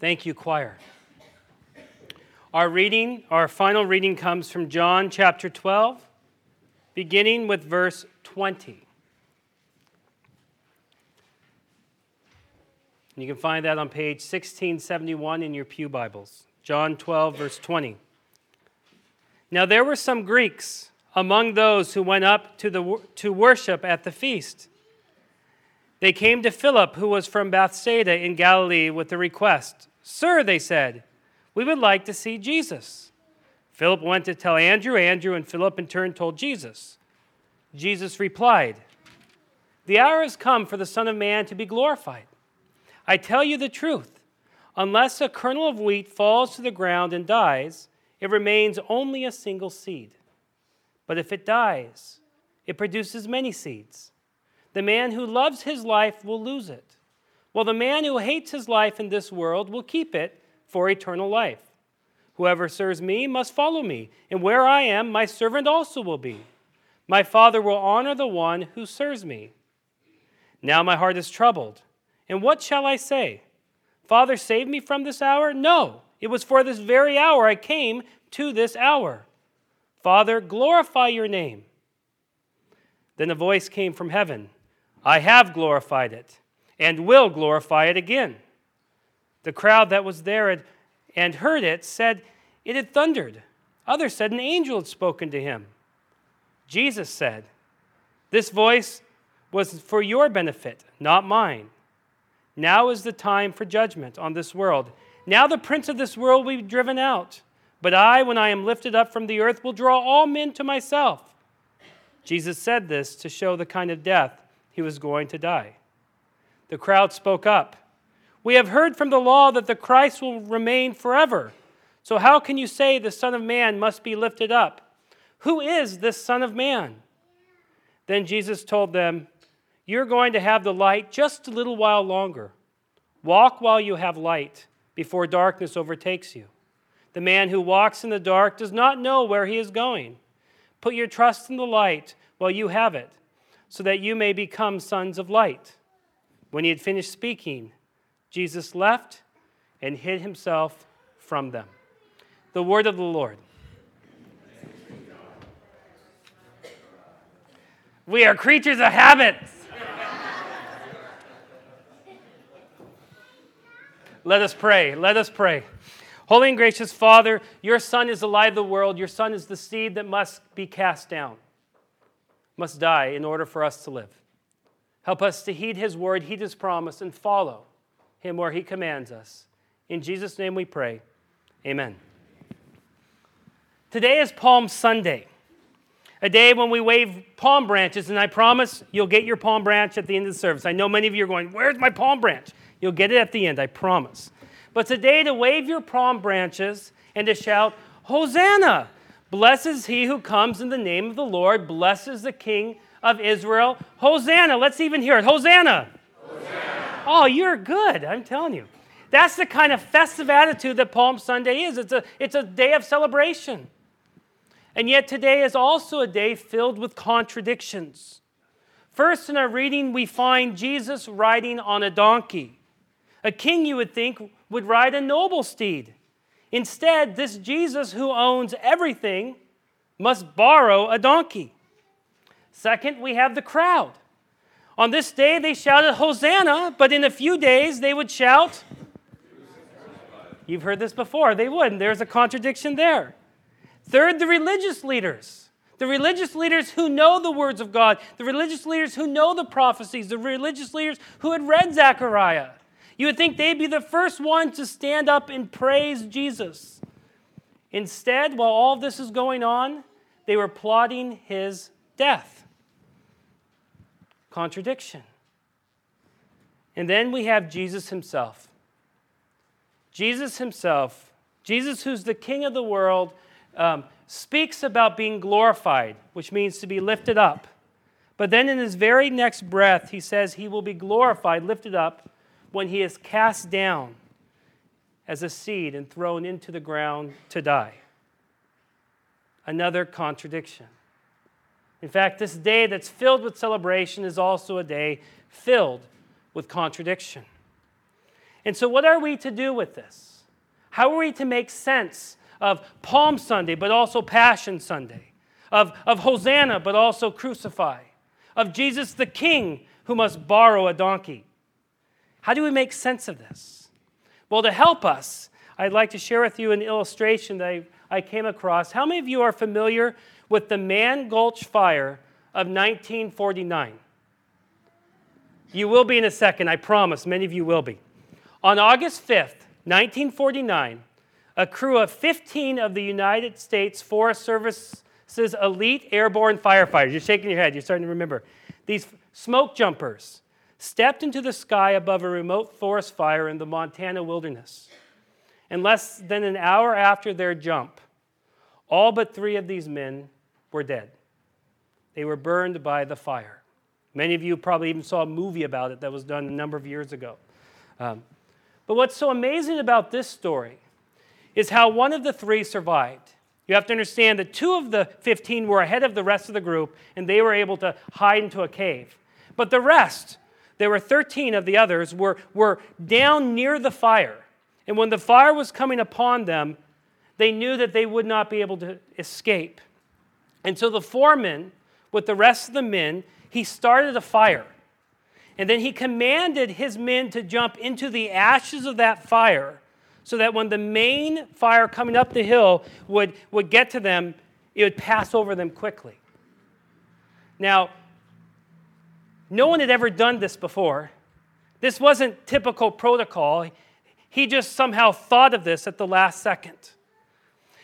Thank you, choir. Our reading, our final reading comes from John chapter 12, beginning with verse 20. You can find that on page 1671 in your Pew Bibles. John 12, verse 20. Now there were some Greeks among those who went up to, the, to worship at the feast. They came to Philip, who was from Bethsaida in Galilee, with a request. Sir, they said, we would like to see Jesus. Philip went to tell Andrew. Andrew and Philip in turn told Jesus. Jesus replied, The hour has come for the Son of Man to be glorified. I tell you the truth. Unless a kernel of wheat falls to the ground and dies, it remains only a single seed. But if it dies, it produces many seeds. The man who loves his life will lose it, while the man who hates his life in this world will keep it for eternal life. Whoever serves me must follow me, and where I am, my servant also will be. My Father will honor the one who serves me. Now my heart is troubled, and what shall I say? Father, save me from this hour? No, it was for this very hour I came to this hour. Father, glorify your name. Then a voice came from heaven I have glorified it, and will glorify it again. The crowd that was there and heard it said it had thundered. Others said an angel had spoken to him. Jesus said, This voice was for your benefit, not mine. Now is the time for judgment on this world. Now the prince of this world will be driven out. But I, when I am lifted up from the earth, will draw all men to myself. Jesus said this to show the kind of death he was going to die. The crowd spoke up. We have heard from the law that the Christ will remain forever. So how can you say the Son of Man must be lifted up? Who is this Son of Man? Then Jesus told them, You're going to have the light just a little while longer. Walk while you have light, before darkness overtakes you. The man who walks in the dark does not know where he is going. Put your trust in the light while you have it, so that you may become sons of light. When he had finished speaking, Jesus left and hid himself from them. The word of the Lord. We are creatures of habits. Let us pray. Let us pray. Holy and gracious Father, your Son is the light of the world. Your Son is the seed that must be cast down, must die in order for us to live. Help us to heed his word, heed his promise, and follow him where he commands us. In Jesus' name we pray. Amen. Today is Palm Sunday, a day when we wave palm branches, and I promise you'll get your palm branch at the end of the service. I know many of you are going, Where's my palm branch? You'll get it at the end, I promise. But it's a day to wave your palm branches and to shout, Hosanna! Blesses he who comes in the name of the Lord, blesses the King of Israel. Hosanna! Let's even hear it. Hosanna! Oh, you're good. I'm telling you. That's the kind of festive attitude that Palm Sunday is. It's a, it's a day of celebration. And yet, today is also a day filled with contradictions. First, in our reading, we find Jesus riding on a donkey. A king, you would think, would ride a noble steed. Instead, this Jesus who owns everything must borrow a donkey. Second, we have the crowd. On this day, they shouted Hosanna, but in a few days, they would shout. You've heard this before. They would. And there's a contradiction there. Third, the religious leaders. The religious leaders who know the words of God, the religious leaders who know the prophecies, the religious leaders who had read Zechariah. You would think they'd be the first ones to stand up and praise Jesus. Instead, while all this is going on, they were plotting his death contradiction. And then we have Jesus himself. Jesus himself, Jesus, who's the King of the world, um, speaks about being glorified, which means to be lifted up. But then in his very next breath, he says he will be glorified, lifted up, when he is cast down as a seed and thrown into the ground to die. Another contradiction. In fact, this day that's filled with celebration is also a day filled with contradiction. And so, what are we to do with this? How are we to make sense of Palm Sunday, but also Passion Sunday? Of, of Hosanna, but also crucify? Of Jesus the King, who must borrow a donkey? How do we make sense of this? Well, to help us, I'd like to share with you an illustration that I, I came across. How many of you are familiar with the Mann Gulch fire of 1949? You will be in a second, I promise. Many of you will be. On August 5th, 1949, a crew of 15 of the United States Forest Service's elite airborne firefighters, you're shaking your head, you're starting to remember, these smoke jumpers stepped into the sky above a remote forest fire in the Montana wilderness. And less than an hour after their jump, all but three of these men were dead. They were burned by the fire. Many of you probably even saw a movie about it that was done a number of years ago. Um, but what's so amazing about this story is how one of the three survived. You have to understand that two of the 15 were ahead of the rest of the group, and they were able to hide into a cave. But the rest, there were 13 of the others, were, were down near the fire. And when the fire was coming upon them, they knew that they would not be able to escape. And so the foreman, with the rest of the men, he started a fire. And then he commanded his men to jump into the ashes of that fire so that when the main fire coming up the hill would, would get to them, it would pass over them quickly. Now, no one had ever done this before. This wasn't typical protocol. He just somehow thought of this at the last second.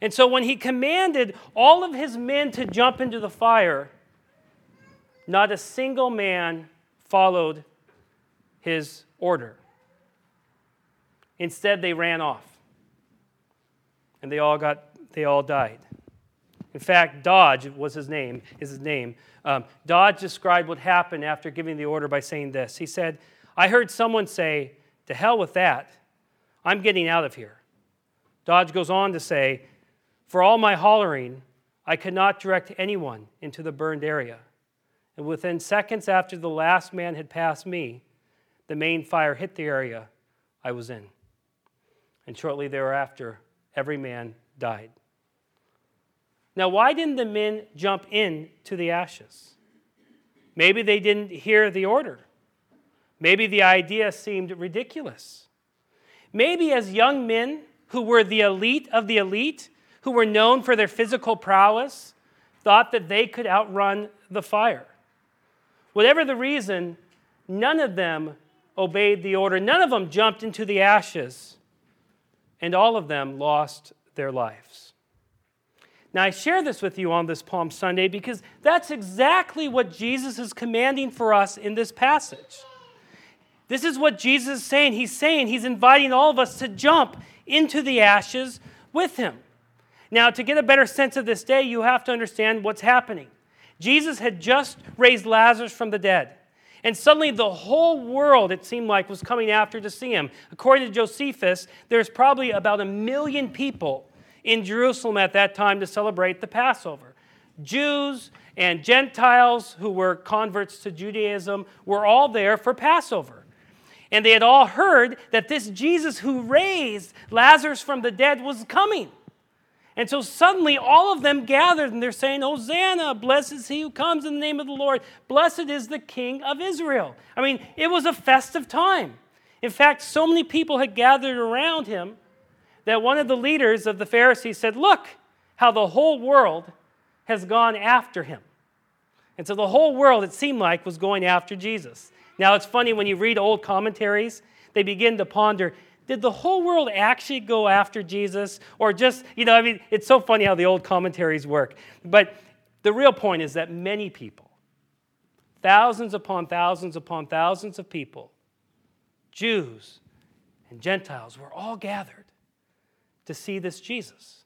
And so when he commanded all of his men to jump into the fire, not a single man followed his order. Instead, they ran off. And they all got they all died. In fact, Dodge was his name, is his name. Um, Dodge described what happened after giving the order by saying this. He said, I heard someone say, To hell with that. I'm getting out of here. Dodge goes on to say, For all my hollering, I could not direct anyone into the burned area. And within seconds after the last man had passed me, the main fire hit the area I was in. And shortly thereafter, every man died. Now, why didn't the men jump in to the ashes? Maybe they didn't hear the order. Maybe the idea seemed ridiculous. Maybe as young men who were the elite of the elite, who were known for their physical prowess, thought that they could outrun the fire. Whatever the reason, none of them obeyed the order. None of them jumped into the ashes, and all of them lost their lives. Now, I share this with you on this Palm Sunday because that's exactly what Jesus is commanding for us in this passage. This is what Jesus is saying. He's saying, He's inviting all of us to jump into the ashes with Him. Now, to get a better sense of this day, you have to understand what's happening. Jesus had just raised Lazarus from the dead. And suddenly the whole world, it seemed like, was coming after to see him. According to Josephus, there's probably about a million people in Jerusalem at that time to celebrate the Passover. Jews and Gentiles who were converts to Judaism were all there for Passover. And they had all heard that this Jesus who raised Lazarus from the dead was coming. And so suddenly all of them gathered and they're saying, Hosanna, blessed is he who comes in the name of the Lord. Blessed is the King of Israel. I mean, it was a festive time. In fact, so many people had gathered around him that one of the leaders of the Pharisees said, Look how the whole world has gone after him. And so the whole world, it seemed like, was going after Jesus. Now, it's funny when you read old commentaries, they begin to ponder did the whole world actually go after Jesus? Or just, you know, I mean, it's so funny how the old commentaries work. But the real point is that many people, thousands upon thousands upon thousands of people, Jews and Gentiles, were all gathered to see this Jesus.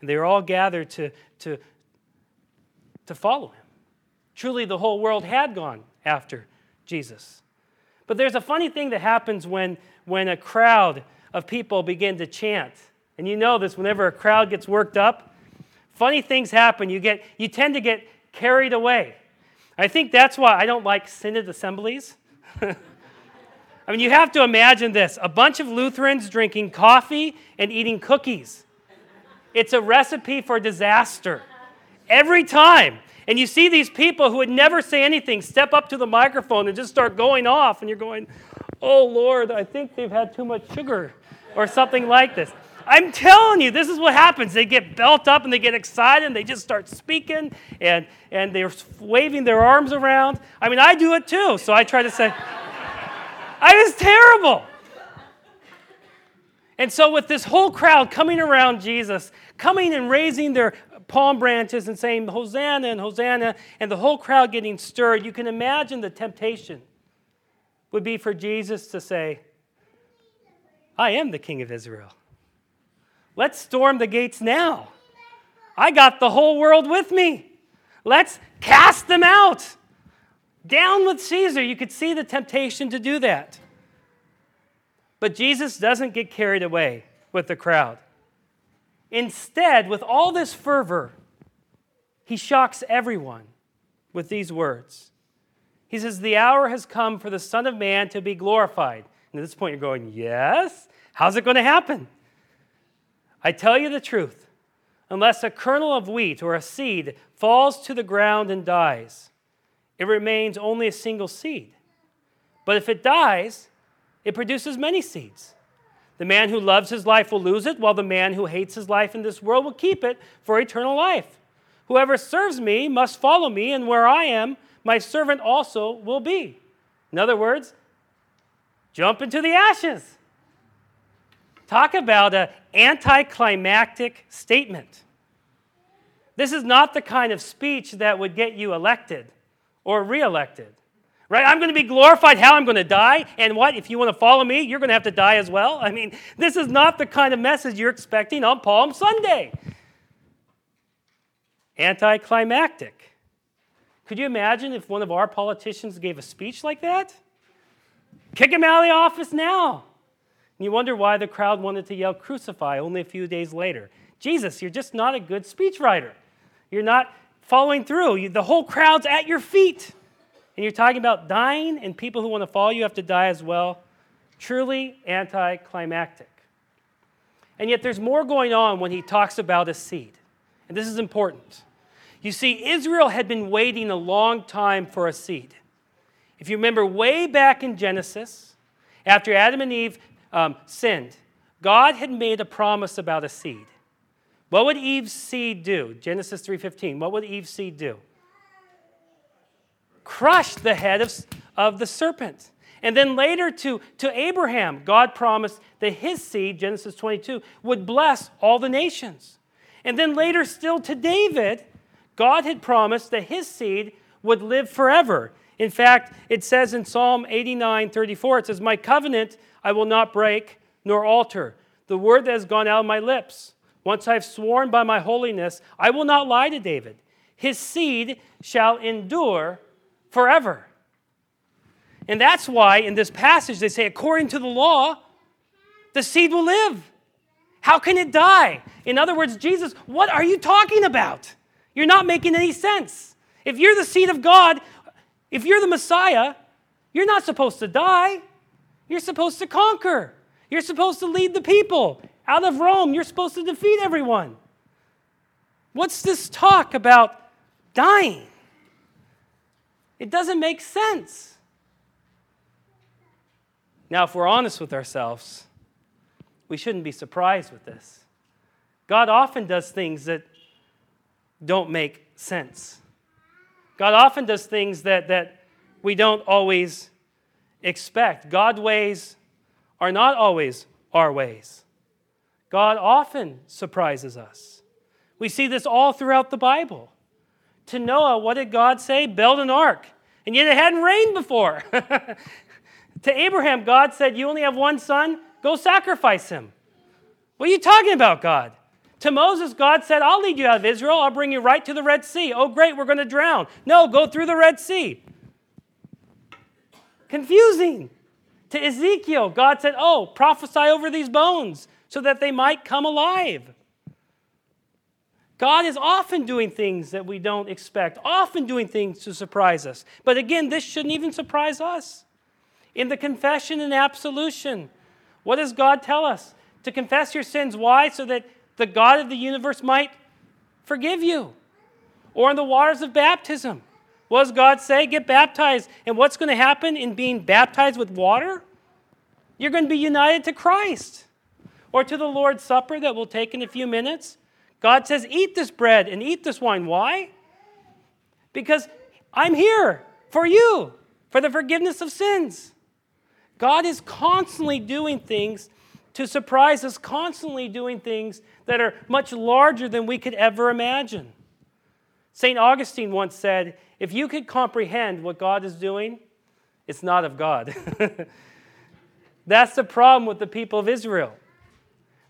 And they were all gathered to, to, to follow him. Truly, the whole world had gone after Jesus. But there's a funny thing that happens when, when a crowd of people begin to chant. And you know this whenever a crowd gets worked up, funny things happen. You, get, you tend to get carried away. I think that's why I don't like synod assemblies. I mean, you have to imagine this a bunch of Lutherans drinking coffee and eating cookies. It's a recipe for disaster. Every time. And you see these people who would never say anything step up to the microphone and just start going off, and you're going, Oh Lord, I think they've had too much sugar, or something like this. I'm telling you, this is what happens. They get built up and they get excited and they just start speaking and, and they're waving their arms around. I mean, I do it too, so I try to say, I was terrible. And so, with this whole crowd coming around Jesus, coming and raising their palm branches and saying, Hosanna and Hosanna, and the whole crowd getting stirred, you can imagine the temptation would be for Jesus to say, I am the King of Israel. Let's storm the gates now. I got the whole world with me. Let's cast them out. Down with Caesar. You could see the temptation to do that. But Jesus doesn't get carried away with the crowd. Instead, with all this fervor, he shocks everyone with these words. He says, The hour has come for the Son of Man to be glorified. And at this point, you're going, Yes? How's it going to happen? I tell you the truth. Unless a kernel of wheat or a seed falls to the ground and dies, it remains only a single seed. But if it dies, it produces many seeds. The man who loves his life will lose it, while the man who hates his life in this world will keep it for eternal life. Whoever serves me must follow me, and where I am, my servant also will be. In other words, jump into the ashes. Talk about an anticlimactic statement. This is not the kind of speech that would get you elected or reelected. Right? I'm going to be glorified how I'm going to die. And what? If you want to follow me, you're going to have to die as well. I mean, this is not the kind of message you're expecting on Palm Sunday. Anticlimactic. Could you imagine if one of our politicians gave a speech like that? Kick him out of the office now. And you wonder why the crowd wanted to yell crucify only a few days later. Jesus, you're just not a good speechwriter. You're not following through. You, the whole crowd's at your feet. And you're talking about dying, and people who want to follow you have to die as well. Truly anticlimactic. And yet, there's more going on when he talks about a seed. And this is important. You see, Israel had been waiting a long time for a seed. If you remember way back in Genesis, after Adam and Eve um, sinned, God had made a promise about a seed. What would Eve's seed do? Genesis 3:15. What would Eve's seed do? Crushed the head of, of the serpent. And then later to, to Abraham, God promised that his seed, Genesis 22, would bless all the nations. And then later still to David, God had promised that his seed would live forever. In fact, it says in Psalm 89 34, it says, My covenant I will not break nor alter. The word that has gone out of my lips. Once I've sworn by my holiness, I will not lie to David. His seed shall endure forever. And that's why in this passage they say, according to the law, the seed will live. How can it die? In other words, Jesus, what are you talking about? You're not making any sense. If you're the seed of God, if you're the Messiah, you're not supposed to die. You're supposed to conquer. You're supposed to lead the people. Out of Rome, you're supposed to defeat everyone. What's this talk about dying? It doesn't make sense. Now, if we're honest with ourselves, we shouldn't be surprised with this. God often does things that don't make sense. God often does things that, that we don't always expect. God's ways are not always our ways. God often surprises us. We see this all throughout the Bible. To Noah, what did God say? Build an ark. And yet it hadn't rained before. to Abraham, God said, You only have one son, go sacrifice him. What are you talking about, God? To Moses, God said, I'll lead you out of Israel. I'll bring you right to the Red Sea. Oh, great, we're going to drown. No, go through the Red Sea. Confusing. To Ezekiel, God said, Oh, prophesy over these bones so that they might come alive. God is often doing things that we don't expect, often doing things to surprise us. But again, this shouldn't even surprise us. in the confession and absolution. What does God tell us? To confess your sins. Why? So that the God of the universe might forgive you. Or in the waters of baptism. What does God say? Get baptized. And what's going to happen in being baptized with water? You're going to be united to Christ. Or to the Lord's Supper that we'll take in a few minutes. God says, Eat this bread and eat this wine. Why? Because I'm here for you, for the forgiveness of sins. God is constantly doing things to surprise us, constantly doing things that are much larger than we could ever imagine. St. Augustine once said, If you could comprehend what God is doing, it's not of God. That's the problem with the people of Israel.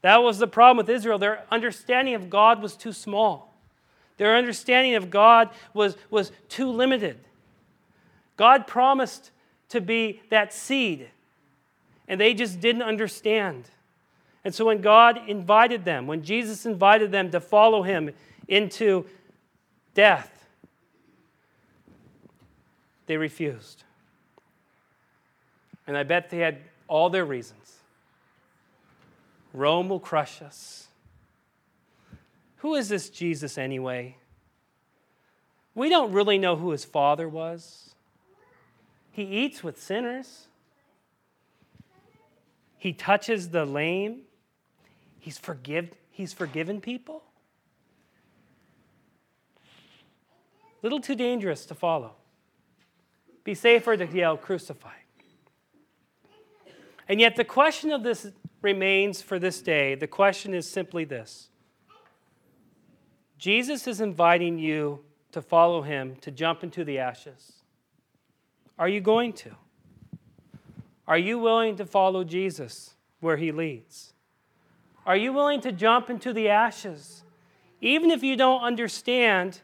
That was the problem with Israel. Their understanding of God was too small, their understanding of God was, was too limited. God promised to be that seed, and they just didn't understand. And so when God invited them, when Jesus invited them to follow him into death, they refused. And I bet they had all their reasons. Rome will crush us. Who is this Jesus anyway? We don't really know who his father was. He eats with sinners. He touches the lame. He's, forgive, he's forgiven people. Little too dangerous to follow. Be safer to yell, crucify. And yet, the question of this remains for this day. The question is simply this Jesus is inviting you to follow him, to jump into the ashes. Are you going to? Are you willing to follow Jesus where he leads? Are you willing to jump into the ashes, even if you don't understand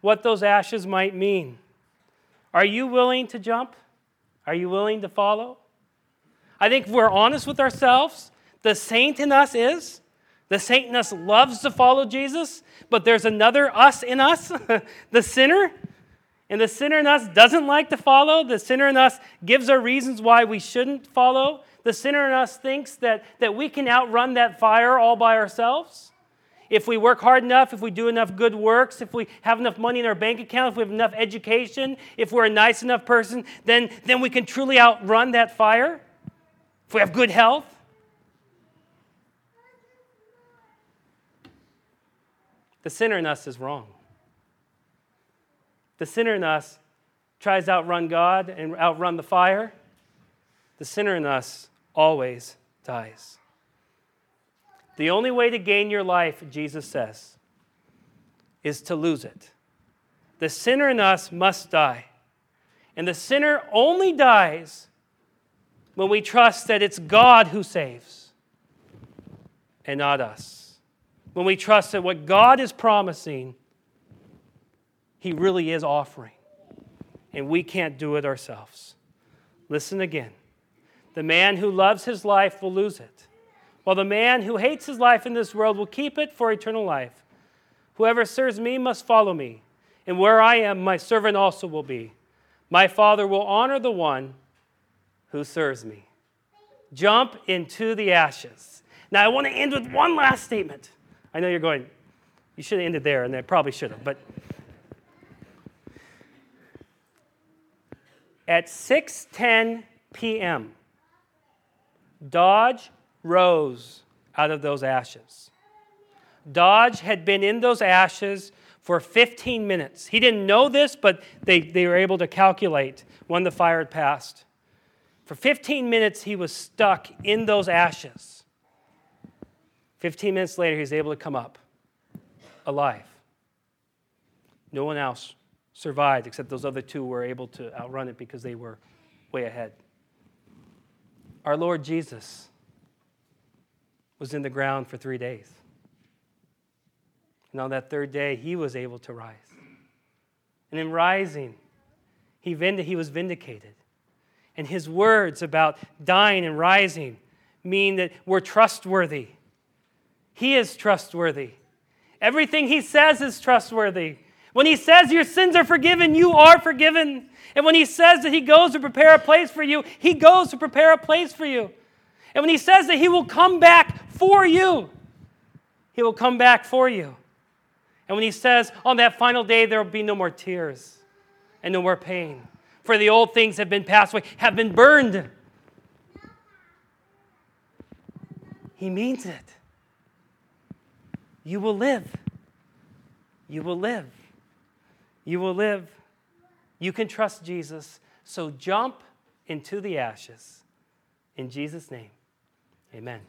what those ashes might mean? Are you willing to jump? Are you willing to follow? I think if we're honest with ourselves, the saint in us is. The saint in us loves to follow Jesus, but there's another us in us, the sinner. And the sinner in us doesn't like to follow. The sinner in us gives our reasons why we shouldn't follow. The sinner in us thinks that, that we can outrun that fire all by ourselves. If we work hard enough, if we do enough good works, if we have enough money in our bank account, if we have enough education, if we're a nice enough person, then, then we can truly outrun that fire if we have good health. The sinner in us is wrong. The sinner in us tries to outrun God and outrun the fire. The sinner in us always dies. The only way to gain your life, Jesus says, is to lose it. The sinner in us must die. And the sinner only dies when we trust that it's God who saves and not us. When we trust that what God is promising, He really is offering, and we can't do it ourselves. Listen again. The man who loves his life will lose it, while the man who hates his life in this world will keep it for eternal life. Whoever serves me must follow me, and where I am, my servant also will be. My Father will honor the one who serves me. Jump into the ashes. Now, I want to end with one last statement. I know you're going, you should have ended there, and I probably should have, but at 6:10 p.m., Dodge rose out of those ashes. Dodge had been in those ashes for 15 minutes. He didn't know this, but they, they were able to calculate when the fire had passed. For 15 minutes, he was stuck in those ashes. 15 minutes later, he was able to come up alive. No one else survived except those other two were able to outrun it because they were way ahead. Our Lord Jesus was in the ground for three days. And on that third day, he was able to rise. And in rising, he, vind- he was vindicated. And his words about dying and rising mean that we're trustworthy. He is trustworthy. Everything he says is trustworthy. When he says your sins are forgiven, you are forgiven. And when he says that he goes to prepare a place for you, he goes to prepare a place for you. And when he says that he will come back for you, he will come back for you. And when he says on that final day there will be no more tears and no more pain, for the old things have been passed away, have been burned. He means it. You will live. You will live. You will live. You can trust Jesus. So jump into the ashes. In Jesus' name, amen.